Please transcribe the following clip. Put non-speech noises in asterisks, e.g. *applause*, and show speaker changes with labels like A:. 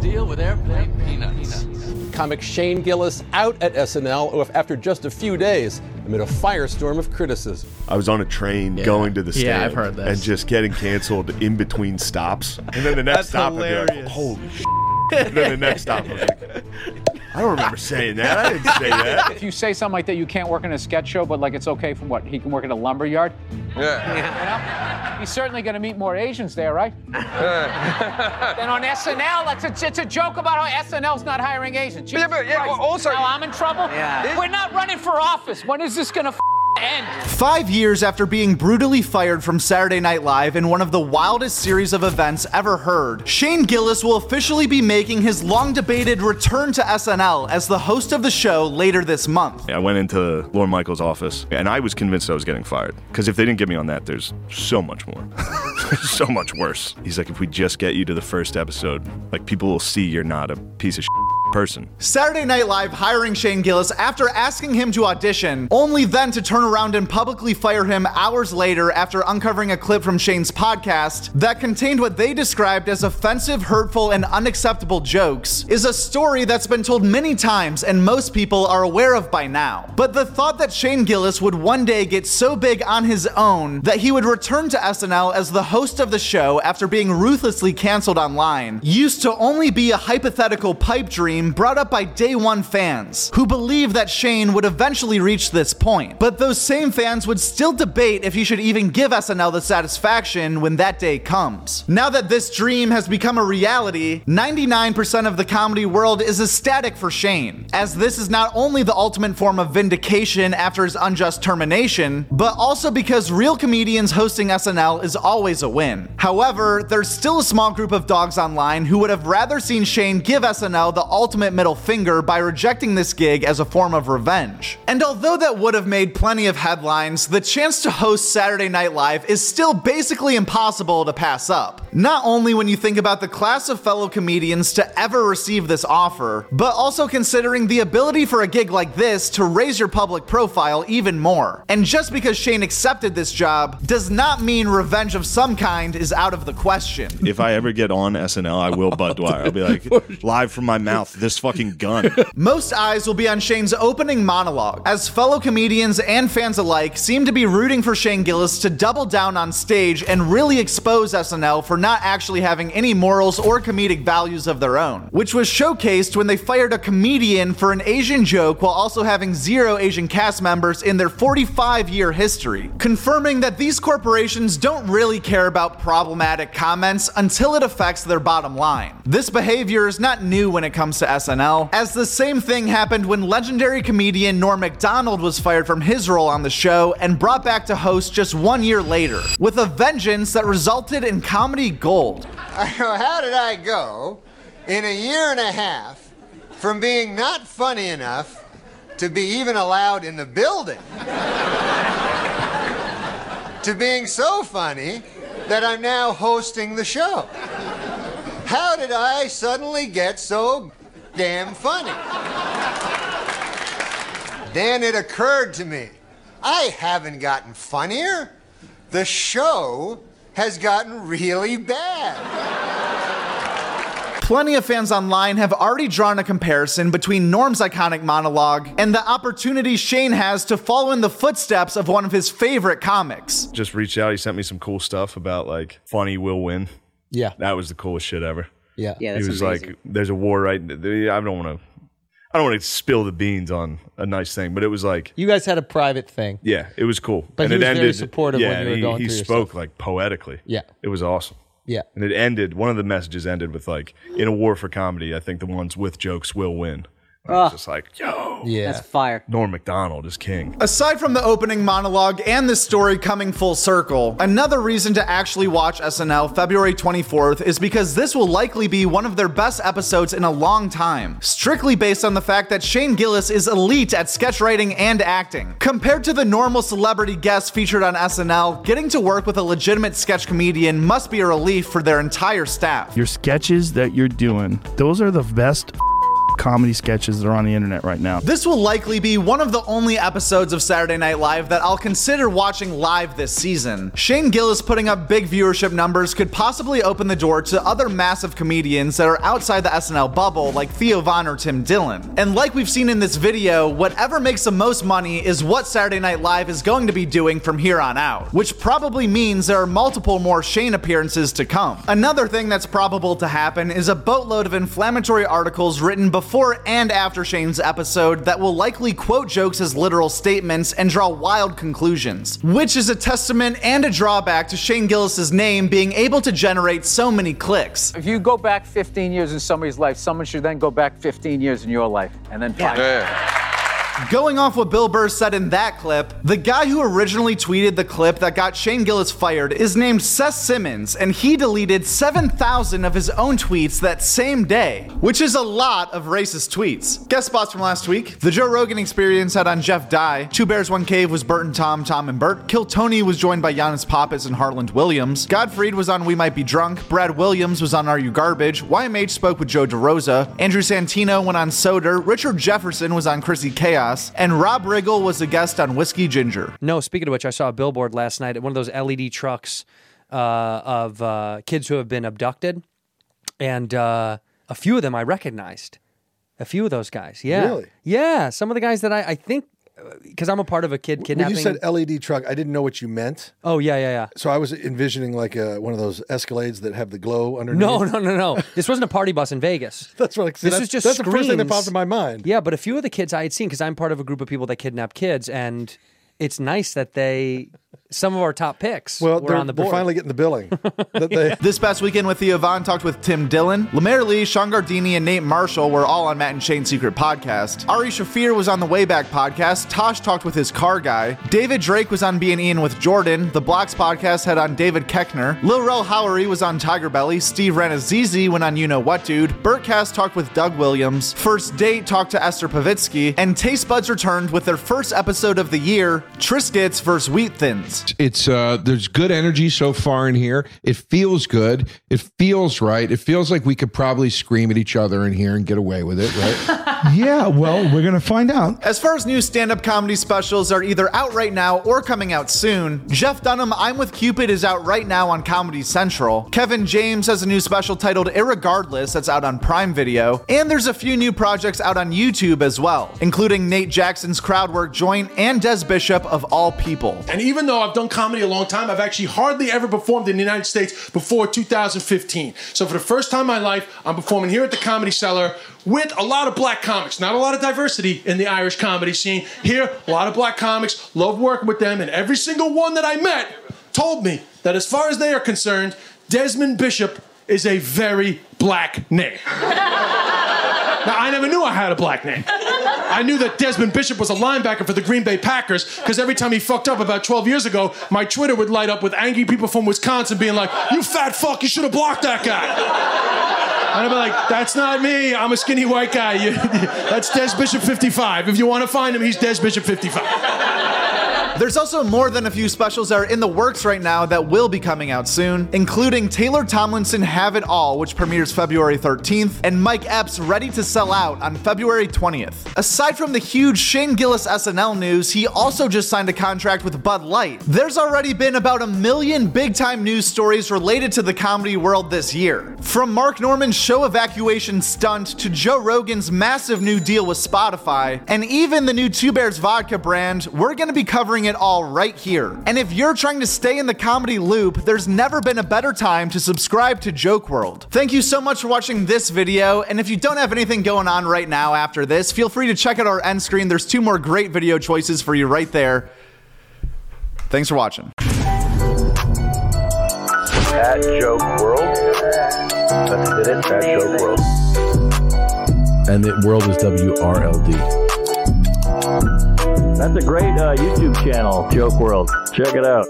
A: deal with airplane peanuts.
B: Comic Shane Gillis out at SNL after just a few days amid a firestorm of criticism.
C: I was on a train going to the stand
D: Yeah, I've heard this.
C: and just getting canceled in between stops. And then the next
D: That's
C: stop, I'd be like, holy shit. And then the next stop, I was like, I don't remember saying that. I didn't say that. *laughs*
E: If you say something like that, you can't work in a sketch show, but like it's okay from what? He can work at a lumber yard?
A: Yeah.
E: You know? He's certainly going to meet more Asians there, right? then on SNL, it's a, it's a joke about how SNL's not hiring Asians. Jesus
A: Yeah, but- yeah,
E: Christ.
A: also-
E: Now I'm in trouble?
F: Yeah.
E: We're not running for office. When is this going to end?
D: Five years after being brutally fired from Saturday Night Live in one of the wildest series of events ever heard, Shane Gillis will officially be making his long debated return to SNL as the host of the show later this month.
C: I went into Lorne Michaels' office and I was convinced I was getting fired. Because if they didn't get me on that, there's so much more. *laughs* so much worse. He's like, if we just get you to the first episode, like people will see you're not a piece of shit person.
D: Saturday Night Live hiring Shane Gillis after asking him to audition, only then to turn around and publicly fire him hours later after uncovering a clip from Shane's podcast that contained what they described as offensive, hurtful, and unacceptable jokes, is a story that's been told many times and most people are aware of by now. But the thought that Shane Gillis would one day get so big on his own that he would return to SNL as the host of the show after being ruthlessly canceled online used to only be a hypothetical pipe dream brought up by day one fans who believe that Shane would eventually reach this point. But those same fans would still debate if he should even give SNL the satisfaction when that day comes. Now that this dream has become a reality, 99% of the comedy world is ecstatic for Shane, as this is not only the ultimate form of vindication after his unjust termination, but also because real comedians hosting SNL is always a win. However, there's still a small group of dogs online who would have rather seen Shane give SNL the ultimate middle finger by rejecting this gig as a form of revenge. And although that would have made plenty of headlines, the chance to host Saturday Night Live is still basically impossible to pass up. Not only when you think about the class of fellow comedians to ever receive this offer, but also considering the ability for a gig like this to raise your public profile even more. And just because Shane accepted this job does not mean revenge of some kind is out of the question.
C: If I ever get on SNL, I will Budd Dwyer. I'll be like, *laughs* live from my mouth, this fucking gun. *laughs*
D: Most eyes will be on Shane's opening monologue, as fellow comedians and fans alike seem to be rooting for Shane Gillis to double down on stage and really expose SNL for not actually having any morals or comedic values of their own, which was showcased when they fired a comedian for an Asian joke while also having zero Asian cast members in their 45 year history, confirming that these corporations don't really care about problematic comments until it affects their bottom line. This behavior is not new when it comes to SNL, as the same thing happened when legendary comedian Norm Macdonald was fired from his role on the show and brought back to host just one year later, with a vengeance that resulted in comedy gold. *laughs*
G: How did I go in a year and a half from being not funny enough to be even allowed in the building *laughs* to being so funny that I'm now hosting the show? How did I suddenly get so damn funny? Then it occurred to me I haven't gotten funnier. The show has gotten really bad.
D: Plenty of fans online have already drawn a comparison between Norm's iconic monologue and the opportunity Shane has to follow in the footsteps of one of his favorite comics.
C: Just reached out. He sent me some cool stuff about like funny will win.
H: Yeah.
C: That was the coolest shit ever.
H: Yeah.
F: Yeah,
C: he was
F: amazing.
C: like, "There's a war right." I don't want to. I don't want to spill the beans on a nice thing, but it was like,
H: You guys had a private thing.
C: yeah, it was cool.
H: But
C: and
H: he
C: it
H: was very
C: ended,
H: supportive
C: yeah,
H: when you were
C: he,
H: going
C: he
H: through your
C: spoke like poetically.
H: Yeah.
C: it was awesome.
H: Yeah.
C: And it ended. One of the messages ended with like, "In a war for comedy, I think the ones with jokes will win." And I was
F: Ah.
C: just like, "Yo,
H: Yeah.
F: That's fire.
C: Norm Macdonald is king."
D: Aside from the opening monologue and this story coming full circle, another reason to actually watch SNL February 24th is because this will likely be one of their best episodes in a long time, strictly based on the fact that Shane Gillis is elite at sketch writing and acting. Compared to the normal celebrity guests featured on SNL, getting to work with a legitimate sketch comedian must be a relief for their entire staff.
I: Your sketches that you're doing, those are the best
F: comedy sketches that are on the internet right now.
D: This will likely be one of the only episodes of Saturday Night Live that I'll consider watching live this season. Shane Gillis putting up big viewership numbers could possibly open the door to other massive comedians that are outside the SNL bubble, like Theo Von or Tim Dillon. And like we've seen in this video, whatever makes the most money is what Saturday Night Live is going to be doing from here on out, which probably means there are multiple more Shane appearances to come. Another thing that's probable to happen is a boatload of inflammatory articles written before and after Shane's episode that will likely quote jokes as literal statements and draw wild conclusions, which is a testament and a drawback to Shane Gillis's name being able to generate so many clicks.
E: If you go back 15 years in somebody's life, someone should then go back 15 years in your life and then find
A: Yeah.
D: Going off what Bill Burr said in that clip, the guy who originally tweeted the clip that got Shane Gillis fired is named Seth Simmons, and he deleted 7,000 of his own tweets that same day, which is a lot of racist tweets. Guest spots from last week. The Joe Rogan Experience had on Jeff Dye, Two Bears One Cave was Bert and Tom, Tom and Bert, Kill Tony was joined by Yannis Pappas and Harland Williams, Godfrey was on We Might Be Drunk, Brad Williams was on Are You Garbage, YMH spoke with Joe DeRosa, Andrew Santino went on Soder, Richard Jefferson was on Chrissy Chaos, and Rob Riggle was a guest on Whiskey Ginger.
H: No, speaking of which, I saw a billboard last night at one of those LED trucks uh, of uh, kids who have been abducted, and uh, a few of them I recognized. A few of those guys, yeah,
I: Really?
H: yeah. Some of the guys that I, I think, because I'm a part of a kid kidnapping.
I: When you said LED truck, I didn't know what you meant.
H: oh yeah, yeah, yeah.
I: So I was envisioning like a, one of those Escalades that have the glow underneath.
H: No, no, no, no. this wasn't a party bus in Vegas. *laughs*
I: That's what I
H: This
I: that's,
H: is just
I: that's the first thing that popped in my mind.
H: Yeah, but a few of the kids I had seen because I'm part of a group of people that kidnap kids, and it's nice that they some of our top picks
I: Well,
H: were
I: they're,
H: on the board.
I: they're finally getting the billing. *laughs* that they,
D: This past weekend with Theo Von talked with Tim Dillon. Lemaire Lee, Sean Gardini, and Nate Marshall were all on Matt and Shane's Secret podcast. Ari Shaffir was on the Wayback podcast. Tosh talked with his car guy. David Drake was on Being Ian with Jordan. The Blocks podcast had on David Keckner. Lil Rel Howery was on Tigerbelly. Steve Rannazzisi went on You Know What Dude. Bertcast talked with Doug Williams. First Date talked to Esther Povitsky. And Taste Buds returned with their first episode of the year, Triscuits vs. Wheat Thins.
J: It's uh there's good energy so far in here. It feels good. It feels right. It feels like we could probably scream at each other in here and get away with it, right? *laughs*
K: yeah, well, we're going to find out.
D: As far as new stand up comedy specials are either out right now or coming out soon, Jeff Dunham, I'm with Cupid, is out right now on Comedy Central. Kevin James has a new special titled Irregardless that's out on Prime Video. And there's a few new projects out on YouTube as well, including Nate Jackson's Crowdwork Joint and Des Bishop of All People.
L: And even though I've done comedy a long time, I've actually hardly ever performed in the United States before 2015. So for the first time in my life, I'm performing here at the Comedy Cellar with a lot of black comics. Not a lot of diversity in the Irish comedy scene. Here, a lot of black comics, love working with them, and every single one that I met told me that as far as they are concerned, Desmond Bishop is a very black name. *laughs* Now, I never knew I had a black name. I knew that Desmond Bishop was a linebacker for the Green Bay Packers because every time he fucked up about 12 years ago, my Twitter would light up with angry people from Wisconsin being like, You fat fuck, you should have blocked that guy. And I'd be like, That's not me. I'm a skinny white guy. *laughs* That's Des Bishop 55. If you want to find him, he's Des Bishop 55.
D: There's also more than a few specials that are in the works right now that will be coming out soon, including Taylor Tomlinson Have It All, which premieres February 13th, and Mike Epps Ready to Sell Out on February 20th. Aside from the huge Shane Gillis SNL news, he also just signed a contract with Bud Light. There's already been about a million big time news stories related to the comedy world this year. From Mark Normand's show evacuation stunt to Joe Rogan's massive new deal with Spotify, and even the new Two Bears vodka brand, we're gonna be covering it all right here. And if you're trying to stay in the comedy loop, there's never been a better time to subscribe to Joke World. Thank you so much for watching this video, and if you don't have anything going on right now after this, feel free to check out our end screen. There's two more great video choices for you right there. Thanks for watching.
M: At Joke World. That's it, at Joke World.
N: And the world is WRLD.
M: That's a great uh, YouTube channel, Joke World. Check it out.